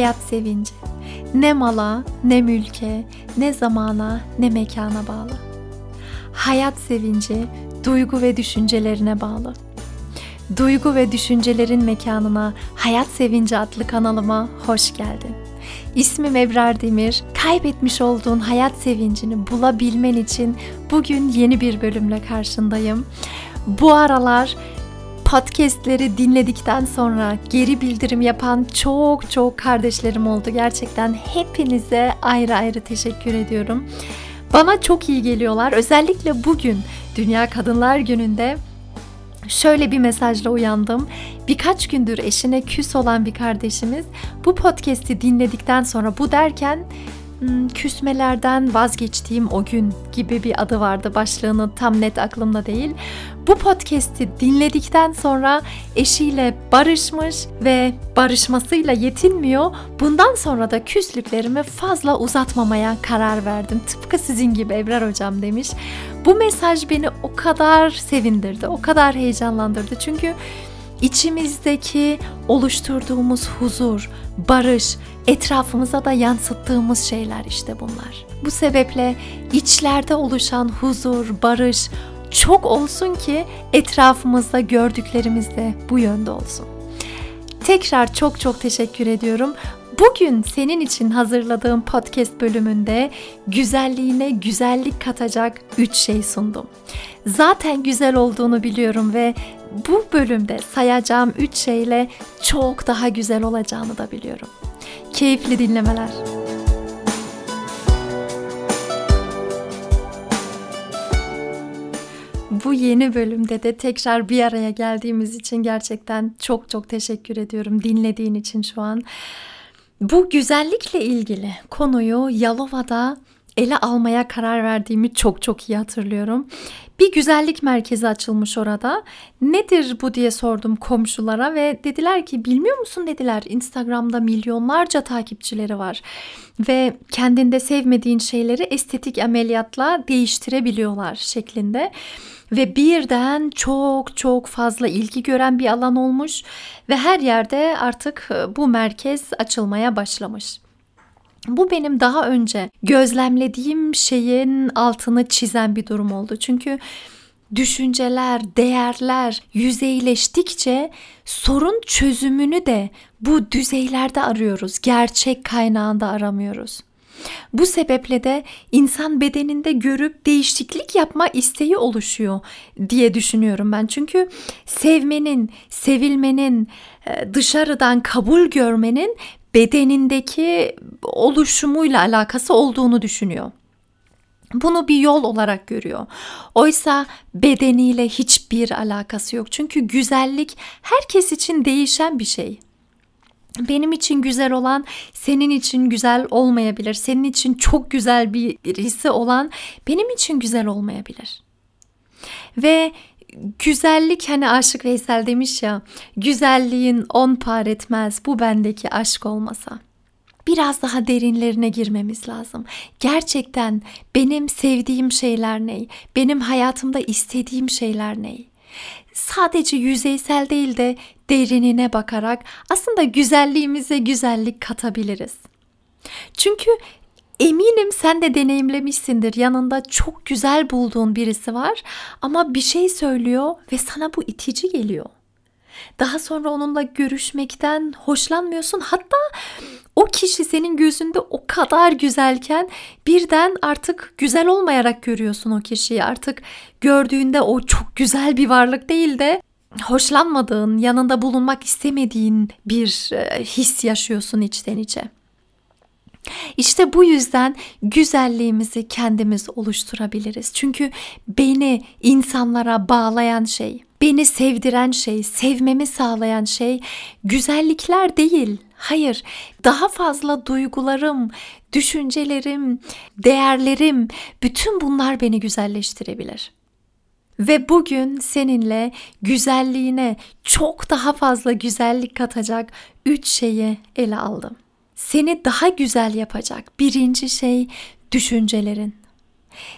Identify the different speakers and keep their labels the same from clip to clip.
Speaker 1: hayat sevinci. Ne mala, ne mülke, ne zamana, ne mekana bağlı. Hayat sevinci duygu ve düşüncelerine bağlı. Duygu ve düşüncelerin mekanına Hayat Sevinci adlı kanalıma hoş geldin. İsmim Ebrar Demir. Kaybetmiş olduğun hayat sevincini bulabilmen için bugün yeni bir bölümle karşındayım. Bu aralar podcastleri dinledikten sonra geri bildirim yapan çok çok kardeşlerim oldu. Gerçekten hepinize ayrı ayrı teşekkür ediyorum. Bana çok iyi geliyorlar. Özellikle bugün Dünya Kadınlar Günü'nde şöyle bir mesajla uyandım. Birkaç gündür eşine küs olan bir kardeşimiz bu podcast'i dinledikten sonra bu derken küsmelerden vazgeçtiğim o gün gibi bir adı vardı. Başlığını tam net aklımda değil. Bu podcast'i dinledikten sonra eşiyle barışmış ve barışmasıyla yetinmiyor. Bundan sonra da küslüklerimi fazla uzatmamaya karar verdim. Tıpkı sizin gibi Ebrar hocam demiş. Bu mesaj beni o kadar sevindirdi, o kadar heyecanlandırdı. Çünkü içimizdeki oluşturduğumuz huzur, barış, etrafımıza da yansıttığımız şeyler işte bunlar. Bu sebeple içlerde oluşan huzur, barış çok olsun ki etrafımızda gördüklerimiz de bu yönde olsun. Tekrar çok çok teşekkür ediyorum. Bugün senin için hazırladığım podcast bölümünde güzelliğine güzellik katacak 3 şey sundum. Zaten güzel olduğunu biliyorum ve bu bölümde sayacağım 3 şeyle çok daha güzel olacağını da biliyorum. Keyifli dinlemeler. Bu yeni bölümde de tekrar bir araya geldiğimiz için gerçekten çok çok teşekkür ediyorum dinlediğin için şu an. Bu güzellikle ilgili konuyu Yalova'da ele almaya karar verdiğimi çok çok iyi hatırlıyorum. Bir güzellik merkezi açılmış orada. Nedir bu diye sordum komşulara ve dediler ki bilmiyor musun dediler. Instagram'da milyonlarca takipçileri var ve kendinde sevmediğin şeyleri estetik ameliyatla değiştirebiliyorlar şeklinde ve birden çok çok fazla ilgi gören bir alan olmuş ve her yerde artık e, bu merkez açılmaya başlamış. Bu benim daha önce gözlemlediğim şeyin altını çizen bir durum oldu. Çünkü düşünceler, değerler yüzeyleştikçe sorun çözümünü de bu düzeylerde arıyoruz. Gerçek kaynağında aramıyoruz. Bu sebeple de insan bedeninde görüp değişiklik yapma isteği oluşuyor diye düşünüyorum ben. Çünkü sevmenin, sevilmenin, e, dışarıdan kabul görmenin bedenindeki oluşumuyla alakası olduğunu düşünüyor. Bunu bir yol olarak görüyor. Oysa bedeniyle hiçbir alakası yok. Çünkü güzellik herkes için değişen bir şey. Benim için güzel olan senin için güzel olmayabilir. Senin için çok güzel bir birisi olan benim için güzel olmayabilir. Ve güzellik hani Aşık Veysel demiş ya güzelliğin on par etmez bu bendeki aşk olmasa. Biraz daha derinlerine girmemiz lazım. Gerçekten benim sevdiğim şeyler ne? Benim hayatımda istediğim şeyler ne? Sadece yüzeysel değil de derinine bakarak aslında güzelliğimize güzellik katabiliriz. Çünkü Eminim sen de deneyimlemişsindir. Yanında çok güzel bulduğun birisi var ama bir şey söylüyor ve sana bu itici geliyor. Daha sonra onunla görüşmekten hoşlanmıyorsun. Hatta o kişi senin gözünde o kadar güzelken birden artık güzel olmayarak görüyorsun o kişiyi. Artık gördüğünde o çok güzel bir varlık değil de hoşlanmadığın, yanında bulunmak istemediğin bir e, his yaşıyorsun içten içe. İşte bu yüzden güzelliğimizi kendimiz oluşturabiliriz. Çünkü beni insanlara bağlayan şey, beni sevdiren şey, sevmemi sağlayan şey güzellikler değil. Hayır, daha fazla duygularım, düşüncelerim, değerlerim, bütün bunlar beni güzelleştirebilir. Ve bugün seninle güzelliğine çok daha fazla güzellik katacak üç şeyi ele aldım seni daha güzel yapacak birinci şey düşüncelerin.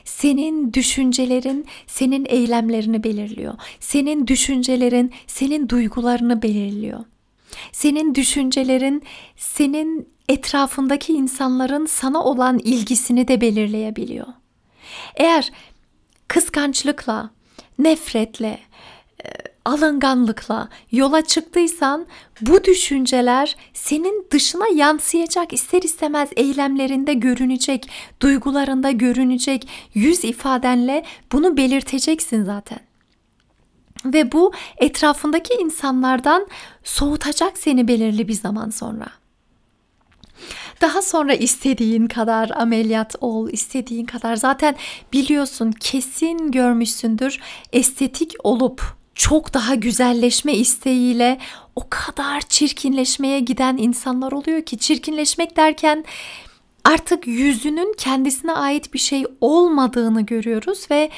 Speaker 1: Senin düşüncelerin senin eylemlerini belirliyor. Senin düşüncelerin senin duygularını belirliyor. Senin düşüncelerin senin etrafındaki insanların sana olan ilgisini de belirleyebiliyor. Eğer kıskançlıkla, nefretle, alınganlıkla yola çıktıysan bu düşünceler senin dışına yansıyacak ister istemez eylemlerinde görünecek, duygularında görünecek, yüz ifadenle bunu belirteceksin zaten. Ve bu etrafındaki insanlardan soğutacak seni belirli bir zaman sonra. Daha sonra istediğin kadar ameliyat ol, istediğin kadar zaten biliyorsun kesin görmüşsündür estetik olup çok daha güzelleşme isteğiyle o kadar çirkinleşmeye giden insanlar oluyor ki çirkinleşmek derken artık yüzünün kendisine ait bir şey olmadığını görüyoruz ve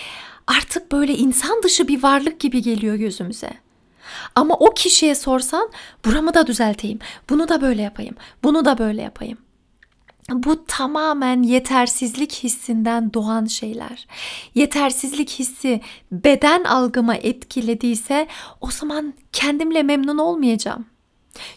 Speaker 1: artık böyle insan dışı bir varlık gibi geliyor gözümüze. Ama o kişiye sorsan buramı da düzelteyim, bunu da böyle yapayım, bunu da böyle yapayım. Bu tamamen yetersizlik hissinden doğan şeyler. Yetersizlik hissi beden algıma etkilediyse o zaman kendimle memnun olmayacağım.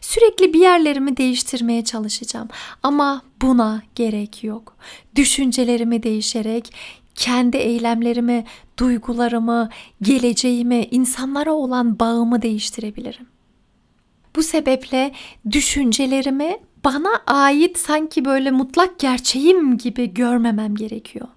Speaker 1: Sürekli bir yerlerimi değiştirmeye çalışacağım ama buna gerek yok. Düşüncelerimi değişerek kendi eylemlerimi, duygularımı, geleceğimi, insanlara olan bağımı değiştirebilirim. Bu sebeple düşüncelerimi bana ait sanki böyle mutlak gerçeğim gibi görmemem gerekiyor.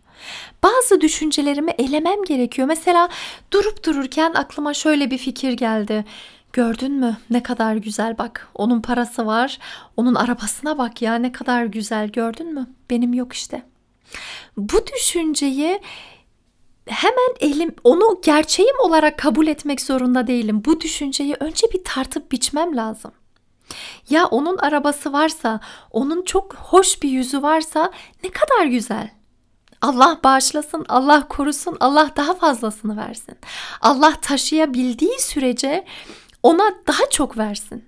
Speaker 1: Bazı düşüncelerimi elemem gerekiyor. Mesela durup dururken aklıma şöyle bir fikir geldi. Gördün mü ne kadar güzel bak onun parası var onun arabasına bak ya ne kadar güzel gördün mü benim yok işte. Bu düşünceyi hemen elim onu gerçeğim olarak kabul etmek zorunda değilim. Bu düşünceyi önce bir tartıp biçmem lazım. Ya onun arabası varsa, onun çok hoş bir yüzü varsa ne kadar güzel. Allah bağışlasın, Allah korusun, Allah daha fazlasını versin. Allah taşıyabildiği sürece ona daha çok versin.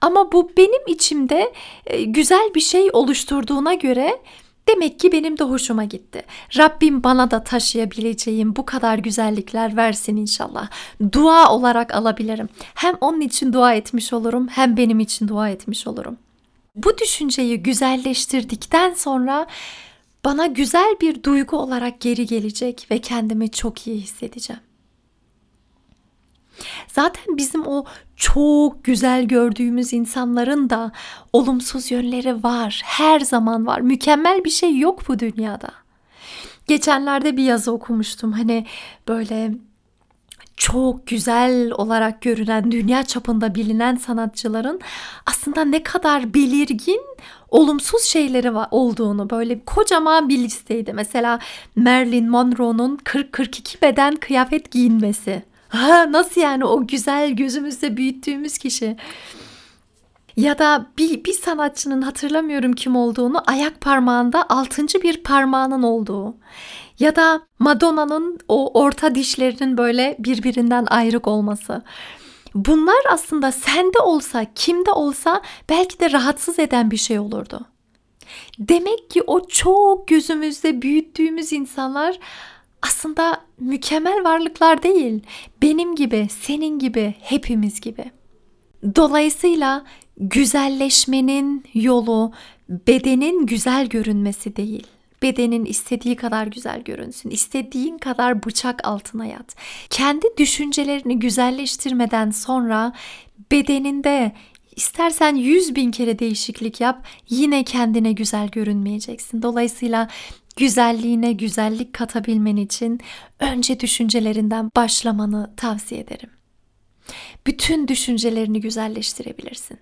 Speaker 1: Ama bu benim içimde e, güzel bir şey oluşturduğuna göre Demek ki benim de hoşuma gitti. Rabbim bana da taşıyabileceğim bu kadar güzellikler versin inşallah. Dua olarak alabilirim. Hem onun için dua etmiş olurum hem benim için dua etmiş olurum. Bu düşünceyi güzelleştirdikten sonra bana güzel bir duygu olarak geri gelecek ve kendimi çok iyi hissedeceğim. Zaten bizim o çok güzel gördüğümüz insanların da olumsuz yönleri var. Her zaman var. Mükemmel bir şey yok bu dünyada. Geçenlerde bir yazı okumuştum. Hani böyle çok güzel olarak görünen, dünya çapında bilinen sanatçıların aslında ne kadar belirgin olumsuz şeyleri olduğunu böyle kocaman bir listeydi. Mesela Marilyn Monroe'nun 40-42 beden kıyafet giyinmesi. Ha, nasıl yani o güzel gözümüzde büyüttüğümüz kişi. Ya da bir, bir sanatçının hatırlamıyorum kim olduğunu ayak parmağında altıncı bir parmağının olduğu. Ya da Madonna'nın o orta dişlerinin böyle birbirinden ayrık olması. Bunlar aslında sende olsa, kimde olsa belki de rahatsız eden bir şey olurdu. Demek ki o çok gözümüzde büyüttüğümüz insanlar aslında mükemmel varlıklar değil. Benim gibi, senin gibi, hepimiz gibi. Dolayısıyla güzelleşmenin yolu bedenin güzel görünmesi değil. Bedenin istediği kadar güzel görünsün. istediğin kadar bıçak altına yat. Kendi düşüncelerini güzelleştirmeden sonra bedeninde istersen yüz bin kere değişiklik yap yine kendine güzel görünmeyeceksin. Dolayısıyla güzelliğine güzellik katabilmen için önce düşüncelerinden başlamanı tavsiye ederim. Bütün düşüncelerini güzelleştirebilirsin.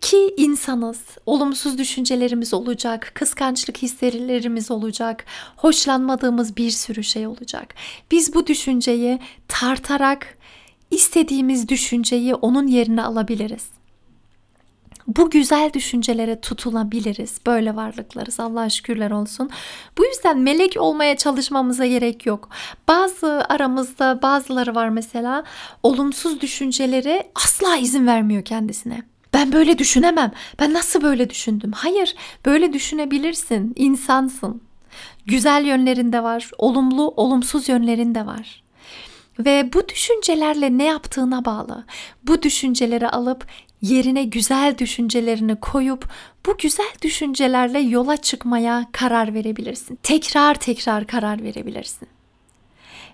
Speaker 1: Ki insanız, olumsuz düşüncelerimiz olacak, kıskançlık hislerimiz olacak, hoşlanmadığımız bir sürü şey olacak. Biz bu düşünceyi tartarak istediğimiz düşünceyi onun yerine alabiliriz bu güzel düşüncelere tutulabiliriz. Böyle varlıklarız. Allah'a şükürler olsun. Bu yüzden melek olmaya çalışmamıza gerek yok. Bazı aramızda bazıları var mesela olumsuz düşünceleri asla izin vermiyor kendisine. Ben böyle düşünemem. Ben nasıl böyle düşündüm? Hayır, böyle düşünebilirsin. İnsansın. Güzel yönlerinde var, olumlu, olumsuz yönlerinde var. Ve bu düşüncelerle ne yaptığına bağlı. Bu düşünceleri alıp yerine güzel düşüncelerini koyup bu güzel düşüncelerle yola çıkmaya karar verebilirsin. Tekrar tekrar karar verebilirsin.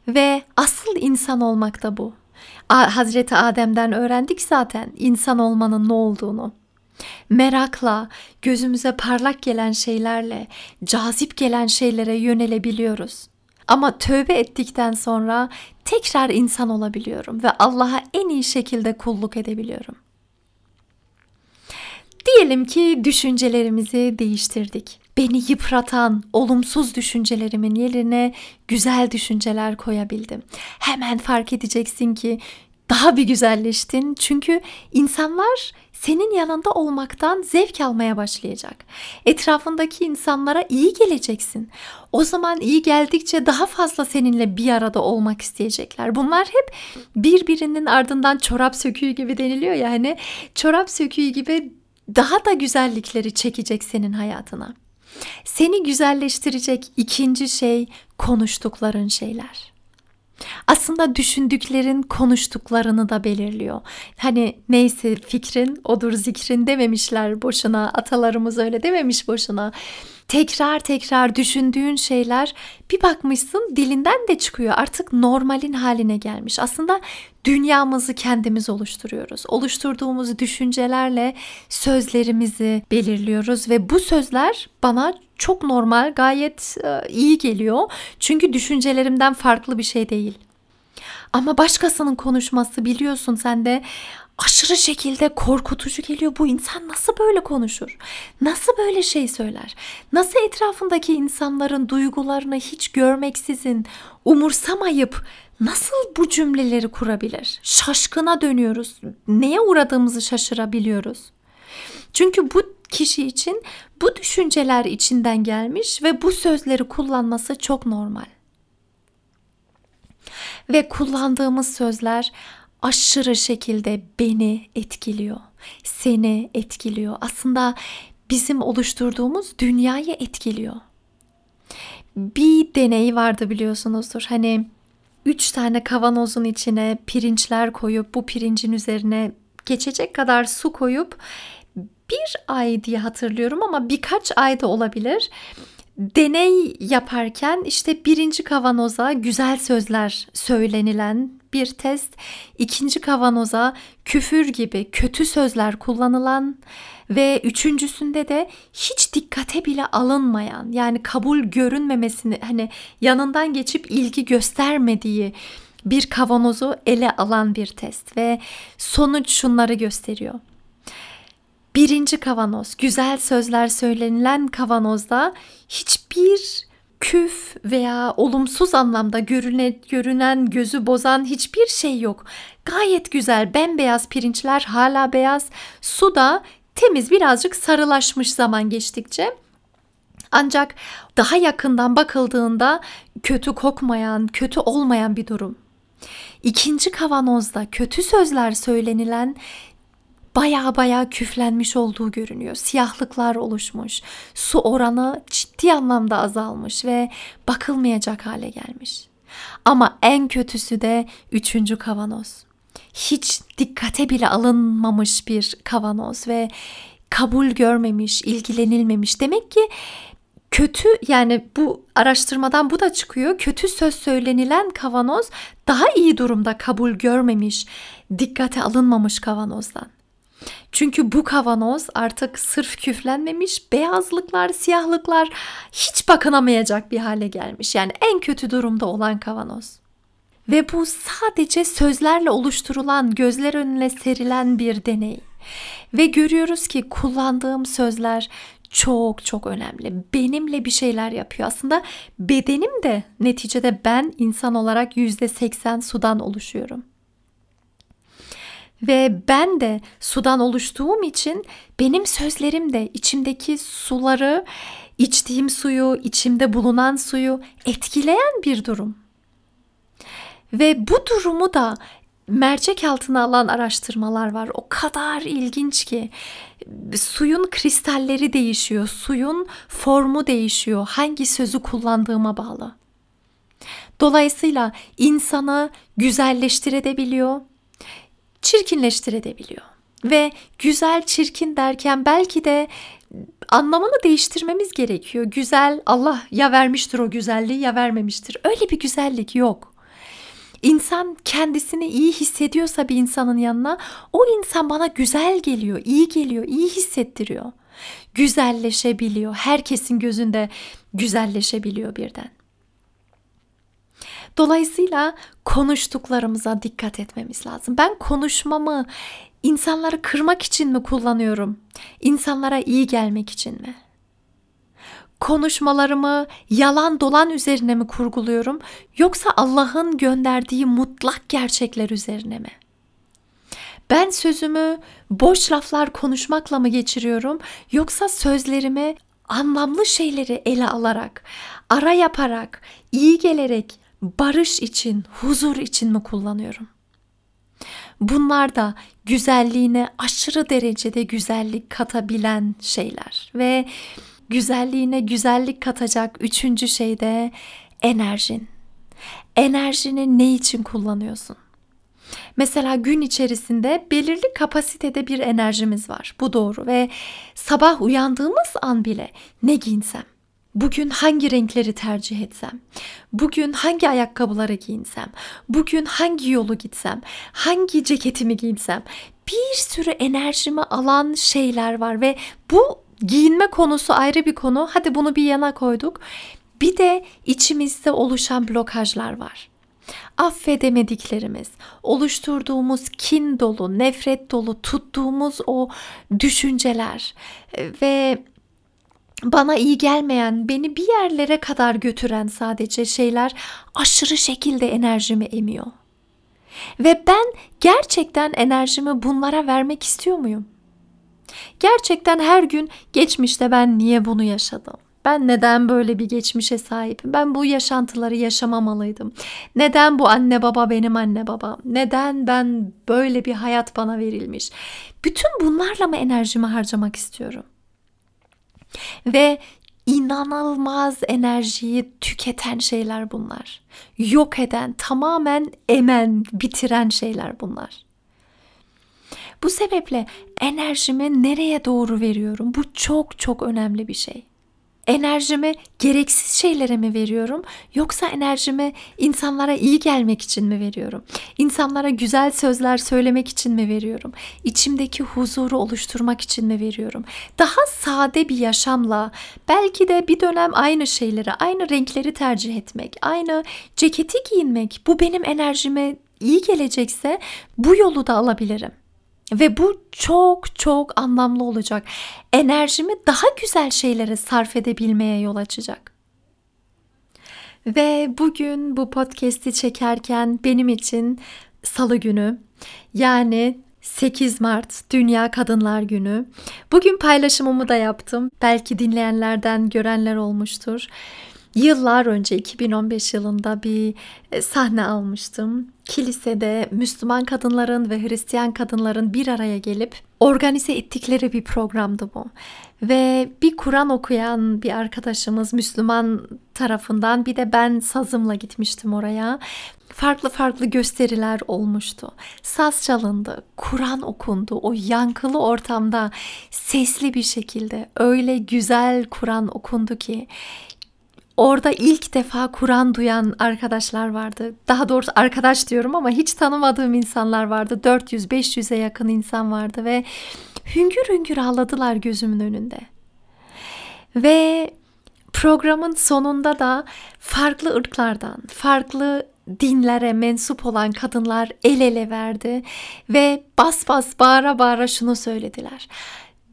Speaker 1: Ve asıl insan olmak da bu. Hazreti Adem'den öğrendik zaten insan olmanın ne olduğunu. Merakla, gözümüze parlak gelen şeylerle, cazip gelen şeylere yönelebiliyoruz. Ama tövbe ettikten sonra tekrar insan olabiliyorum ve Allah'a en iyi şekilde kulluk edebiliyorum. Diyelim ki düşüncelerimizi değiştirdik. Beni yıpratan olumsuz düşüncelerimin yerine güzel düşünceler koyabildim. Hemen fark edeceksin ki daha bir güzelleştin. Çünkü insanlar senin yanında olmaktan zevk almaya başlayacak. Etrafındaki insanlara iyi geleceksin. O zaman iyi geldikçe daha fazla seninle bir arada olmak isteyecekler. Bunlar hep birbirinin ardından çorap söküğü gibi deniliyor ya hani çorap söküğü gibi daha da güzellikleri çekecek senin hayatına. Seni güzelleştirecek ikinci şey konuştukların şeyler aslında düşündüklerin konuştuklarını da belirliyor. Hani neyse fikrin odur zikrin dememişler boşuna. Atalarımız öyle dememiş boşuna. Tekrar tekrar düşündüğün şeyler bir bakmışsın dilinden de çıkıyor. Artık normalin haline gelmiş. Aslında dünyamızı kendimiz oluşturuyoruz. Oluşturduğumuz düşüncelerle sözlerimizi belirliyoruz ve bu sözler bana çok normal, gayet e, iyi geliyor. Çünkü düşüncelerimden farklı bir şey değil. Ama başkasının konuşması biliyorsun sen de aşırı şekilde korkutucu geliyor. Bu insan nasıl böyle konuşur? Nasıl böyle şey söyler? Nasıl etrafındaki insanların duygularını hiç görmeksizin, umursamayıp nasıl bu cümleleri kurabilir? Şaşkına dönüyoruz. Neye uğradığımızı şaşırabiliyoruz. Çünkü bu kişi için bu düşünceler içinden gelmiş ve bu sözleri kullanması çok normal. Ve kullandığımız sözler aşırı şekilde beni etkiliyor. Seni etkiliyor. Aslında bizim oluşturduğumuz dünyayı etkiliyor. Bir deney vardı biliyorsunuzdur. Hani üç tane kavanozun içine pirinçler koyup bu pirincin üzerine geçecek kadar su koyup bir ay diye hatırlıyorum ama birkaç ay da olabilir. Deney yaparken işte birinci kavanoza güzel sözler söylenilen bir test, ikinci kavanoza küfür gibi kötü sözler kullanılan ve üçüncüsünde de hiç dikkate bile alınmayan yani kabul görünmemesini hani yanından geçip ilgi göstermediği bir kavanozu ele alan bir test ve sonuç şunları gösteriyor. Birinci kavanoz, güzel sözler söylenilen kavanozda hiçbir küf veya olumsuz anlamda görüne, görünen, gözü bozan hiçbir şey yok. Gayet güzel, bembeyaz pirinçler hala beyaz. Su da temiz, birazcık sarılaşmış zaman geçtikçe. Ancak daha yakından bakıldığında kötü kokmayan, kötü olmayan bir durum. İkinci kavanozda kötü sözler söylenilen baya baya küflenmiş olduğu görünüyor. Siyahlıklar oluşmuş. Su oranı ciddi anlamda azalmış ve bakılmayacak hale gelmiş. Ama en kötüsü de üçüncü kavanoz. Hiç dikkate bile alınmamış bir kavanoz ve kabul görmemiş, ilgilenilmemiş. Demek ki kötü yani bu araştırmadan bu da çıkıyor. Kötü söz söylenilen kavanoz daha iyi durumda kabul görmemiş, dikkate alınmamış kavanozdan. Çünkü bu kavanoz artık sırf küflenmemiş, beyazlıklar, siyahlıklar hiç bakınamayacak bir hale gelmiş. Yani en kötü durumda olan kavanoz. Ve bu sadece sözlerle oluşturulan, gözler önüne serilen bir deney. Ve görüyoruz ki kullandığım sözler çok çok önemli. Benimle bir şeyler yapıyor. Aslında bedenim de neticede ben insan olarak %80 sudan oluşuyorum. Ve ben de sudan oluştuğum için benim sözlerim de içimdeki suları, içtiğim suyu, içimde bulunan suyu etkileyen bir durum. Ve bu durumu da mercek altına alan araştırmalar var. O kadar ilginç ki suyun kristalleri değişiyor, suyun formu değişiyor. Hangi sözü kullandığıma bağlı. Dolayısıyla insanı güzelleştirebiliyor, çirkinleştirebiliyor. Ve güzel çirkin derken belki de anlamını değiştirmemiz gerekiyor. Güzel Allah ya vermiştir o güzelliği ya vermemiştir. Öyle bir güzellik yok. İnsan kendisini iyi hissediyorsa bir insanın yanına o insan bana güzel geliyor, iyi geliyor, iyi hissettiriyor. Güzelleşebiliyor. Herkesin gözünde güzelleşebiliyor birden. Dolayısıyla konuştuklarımıza dikkat etmemiz lazım. Ben konuşmamı insanları kırmak için mi kullanıyorum? İnsanlara iyi gelmek için mi? Konuşmalarımı yalan dolan üzerine mi kurguluyorum yoksa Allah'ın gönderdiği mutlak gerçekler üzerine mi? Ben sözümü boş laflar konuşmakla mı geçiriyorum yoksa sözlerimi anlamlı şeyleri ele alarak, ara yaparak, iyi gelerek, barış için, huzur için mi kullanıyorum? Bunlar da güzelliğine aşırı derecede güzellik katabilen şeyler ve güzelliğine güzellik katacak üçüncü şey de enerjin. Enerjini ne için kullanıyorsun? Mesela gün içerisinde belirli kapasitede bir enerjimiz var. Bu doğru ve sabah uyandığımız an bile ne giyinsem, Bugün hangi renkleri tercih etsem? Bugün hangi ayakkabıları giyinsem? Bugün hangi yolu gitsem? Hangi ceketimi giyinsem? Bir sürü enerjimi alan şeyler var ve bu giyinme konusu ayrı bir konu. Hadi bunu bir yana koyduk. Bir de içimizde oluşan blokajlar var. Affedemediklerimiz, oluşturduğumuz kin dolu, nefret dolu, tuttuğumuz o düşünceler ve bana iyi gelmeyen, beni bir yerlere kadar götüren sadece şeyler aşırı şekilde enerjimi emiyor. Ve ben gerçekten enerjimi bunlara vermek istiyor muyum? Gerçekten her gün geçmişte ben niye bunu yaşadım? Ben neden böyle bir geçmişe sahibim? Ben bu yaşantıları yaşamamalıydım. Neden bu anne baba benim anne babam? Neden ben böyle bir hayat bana verilmiş? Bütün bunlarla mı enerjimi harcamak istiyorum? Ve inanılmaz enerjiyi tüketen şeyler bunlar. Yok eden, tamamen emen, bitiren şeyler bunlar. Bu sebeple enerjimi nereye doğru veriyorum? Bu çok çok önemli bir şey enerjimi gereksiz şeylere mi veriyorum yoksa enerjimi insanlara iyi gelmek için mi veriyorum? İnsanlara güzel sözler söylemek için mi veriyorum? İçimdeki huzuru oluşturmak için mi veriyorum? Daha sade bir yaşamla belki de bir dönem aynı şeyleri, aynı renkleri tercih etmek, aynı ceketi giyinmek bu benim enerjime iyi gelecekse bu yolu da alabilirim. Ve bu çok çok anlamlı olacak. Enerjimi daha güzel şeylere sarf edebilmeye yol açacak. Ve bugün bu podcast'i çekerken benim için salı günü yani 8 Mart Dünya Kadınlar Günü. Bugün paylaşımımı da yaptım. Belki dinleyenlerden görenler olmuştur. Yıllar önce 2015 yılında bir e, sahne almıştım. Kilisede Müslüman kadınların ve Hristiyan kadınların bir araya gelip organize ettikleri bir programdı bu. Ve bir Kur'an okuyan bir arkadaşımız Müslüman tarafından bir de ben sazımla gitmiştim oraya. Farklı farklı gösteriler olmuştu. Saz çalındı, Kur'an okundu. O yankılı ortamda sesli bir şekilde öyle güzel Kur'an okundu ki Orada ilk defa Kur'an duyan arkadaşlar vardı. Daha doğrusu arkadaş diyorum ama hiç tanımadığım insanlar vardı. 400-500'e yakın insan vardı ve hüngür hüngür ağladılar gözümün önünde. Ve programın sonunda da farklı ırklardan, farklı dinlere mensup olan kadınlar el ele verdi ve bas bas bağıra bağıra şunu söylediler.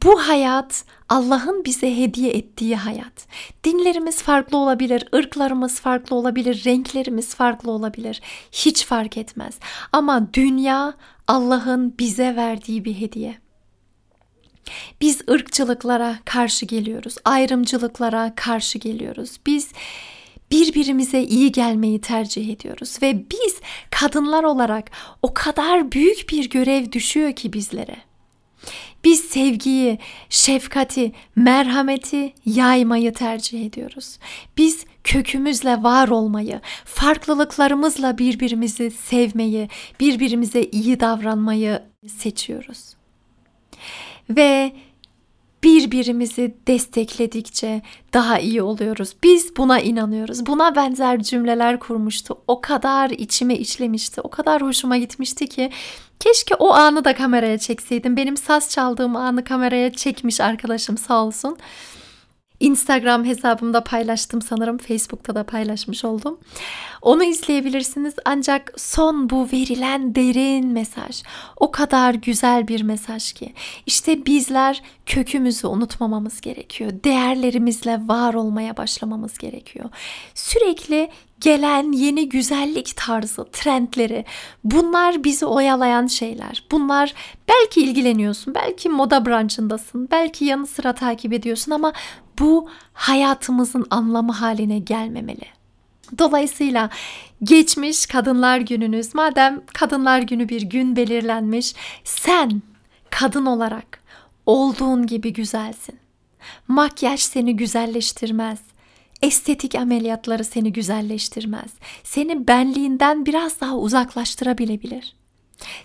Speaker 1: Bu hayat Allah'ın bize hediye ettiği hayat. Dinlerimiz farklı olabilir, ırklarımız farklı olabilir, renklerimiz farklı olabilir. Hiç fark etmez. Ama dünya Allah'ın bize verdiği bir hediye. Biz ırkçılıklara karşı geliyoruz, ayrımcılıklara karşı geliyoruz. Biz birbirimize iyi gelmeyi tercih ediyoruz ve biz kadınlar olarak o kadar büyük bir görev düşüyor ki bizlere. Biz sevgiyi, şefkati, merhameti yaymayı tercih ediyoruz. Biz kökümüzle var olmayı, farklılıklarımızla birbirimizi sevmeyi, birbirimize iyi davranmayı seçiyoruz. ve birbirimizi destekledikçe daha iyi oluyoruz. Biz buna inanıyoruz. Buna benzer cümleler kurmuştu. O kadar içime işlemişti. O kadar hoşuma gitmişti ki keşke o anı da kameraya çekseydim. Benim saz çaldığım anı kameraya çekmiş arkadaşım sağ olsun. Instagram hesabımda paylaştım sanırım. Facebook'ta da paylaşmış oldum. Onu izleyebilirsiniz. Ancak son bu verilen derin mesaj o kadar güzel bir mesaj ki. İşte bizler kökümüzü unutmamamız gerekiyor. Değerlerimizle var olmaya başlamamız gerekiyor. Sürekli gelen yeni güzellik tarzı, trendleri bunlar bizi oyalayan şeyler. Bunlar belki ilgileniyorsun, belki moda branşındasın, belki yanı sıra takip ediyorsun ama bu hayatımızın anlamı haline gelmemeli. Dolayısıyla geçmiş Kadınlar Gününüz, madem Kadınlar Günü bir gün belirlenmiş, sen kadın olarak olduğun gibi güzelsin. Makyaj seni güzelleştirmez. Estetik ameliyatları seni güzelleştirmez. Seni benliğinden biraz daha uzaklaştırabilebilir.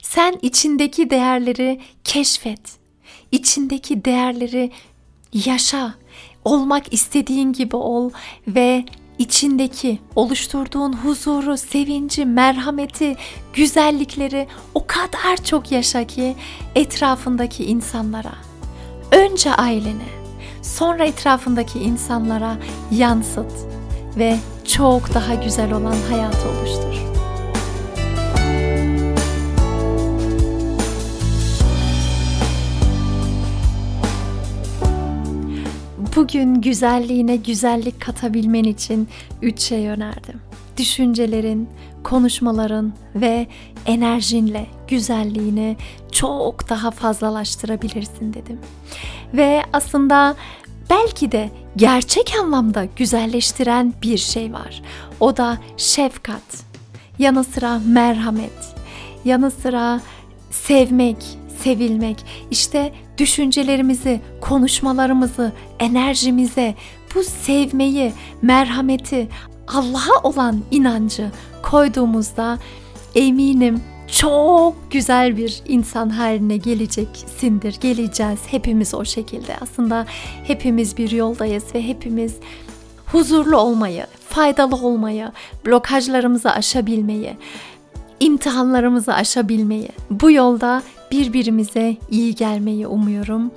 Speaker 1: Sen içindeki değerleri keşfet. İçindeki değerleri yaşa. Olmak istediğin gibi ol ve içindeki oluşturduğun huzuru, sevinci, merhameti, güzellikleri o kadar çok yaşa ki etrafındaki insanlara, önce ailene, sonra etrafındaki insanlara yansıt ve çok daha güzel olan hayatı oluştur. Bugün güzelliğine güzellik katabilmen için üç şey önerdim. Düşüncelerin, konuşmaların ve enerjinle güzelliğini çok daha fazlalaştırabilirsin dedim. Ve aslında belki de gerçek anlamda güzelleştiren bir şey var. O da şefkat. Yanı sıra merhamet. Yanı sıra sevmek, sevilmek. İşte düşüncelerimizi, konuşmalarımızı, enerjimize bu sevmeyi, merhameti, Allah'a olan inancı koyduğumuzda eminim çok güzel bir insan haline geleceksindir. Geleceğiz hepimiz o şekilde. Aslında hepimiz bir yoldayız ve hepimiz huzurlu olmayı, faydalı olmayı, blokajlarımızı aşabilmeyi, imtihanlarımızı aşabilmeyi, bu yolda birbirimize iyi gelmeyi umuyorum.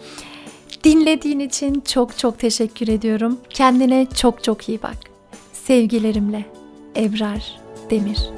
Speaker 1: Dinlediğin için çok çok teşekkür ediyorum. Kendine çok çok iyi bak. Sevgilerimle Ebrar Demir.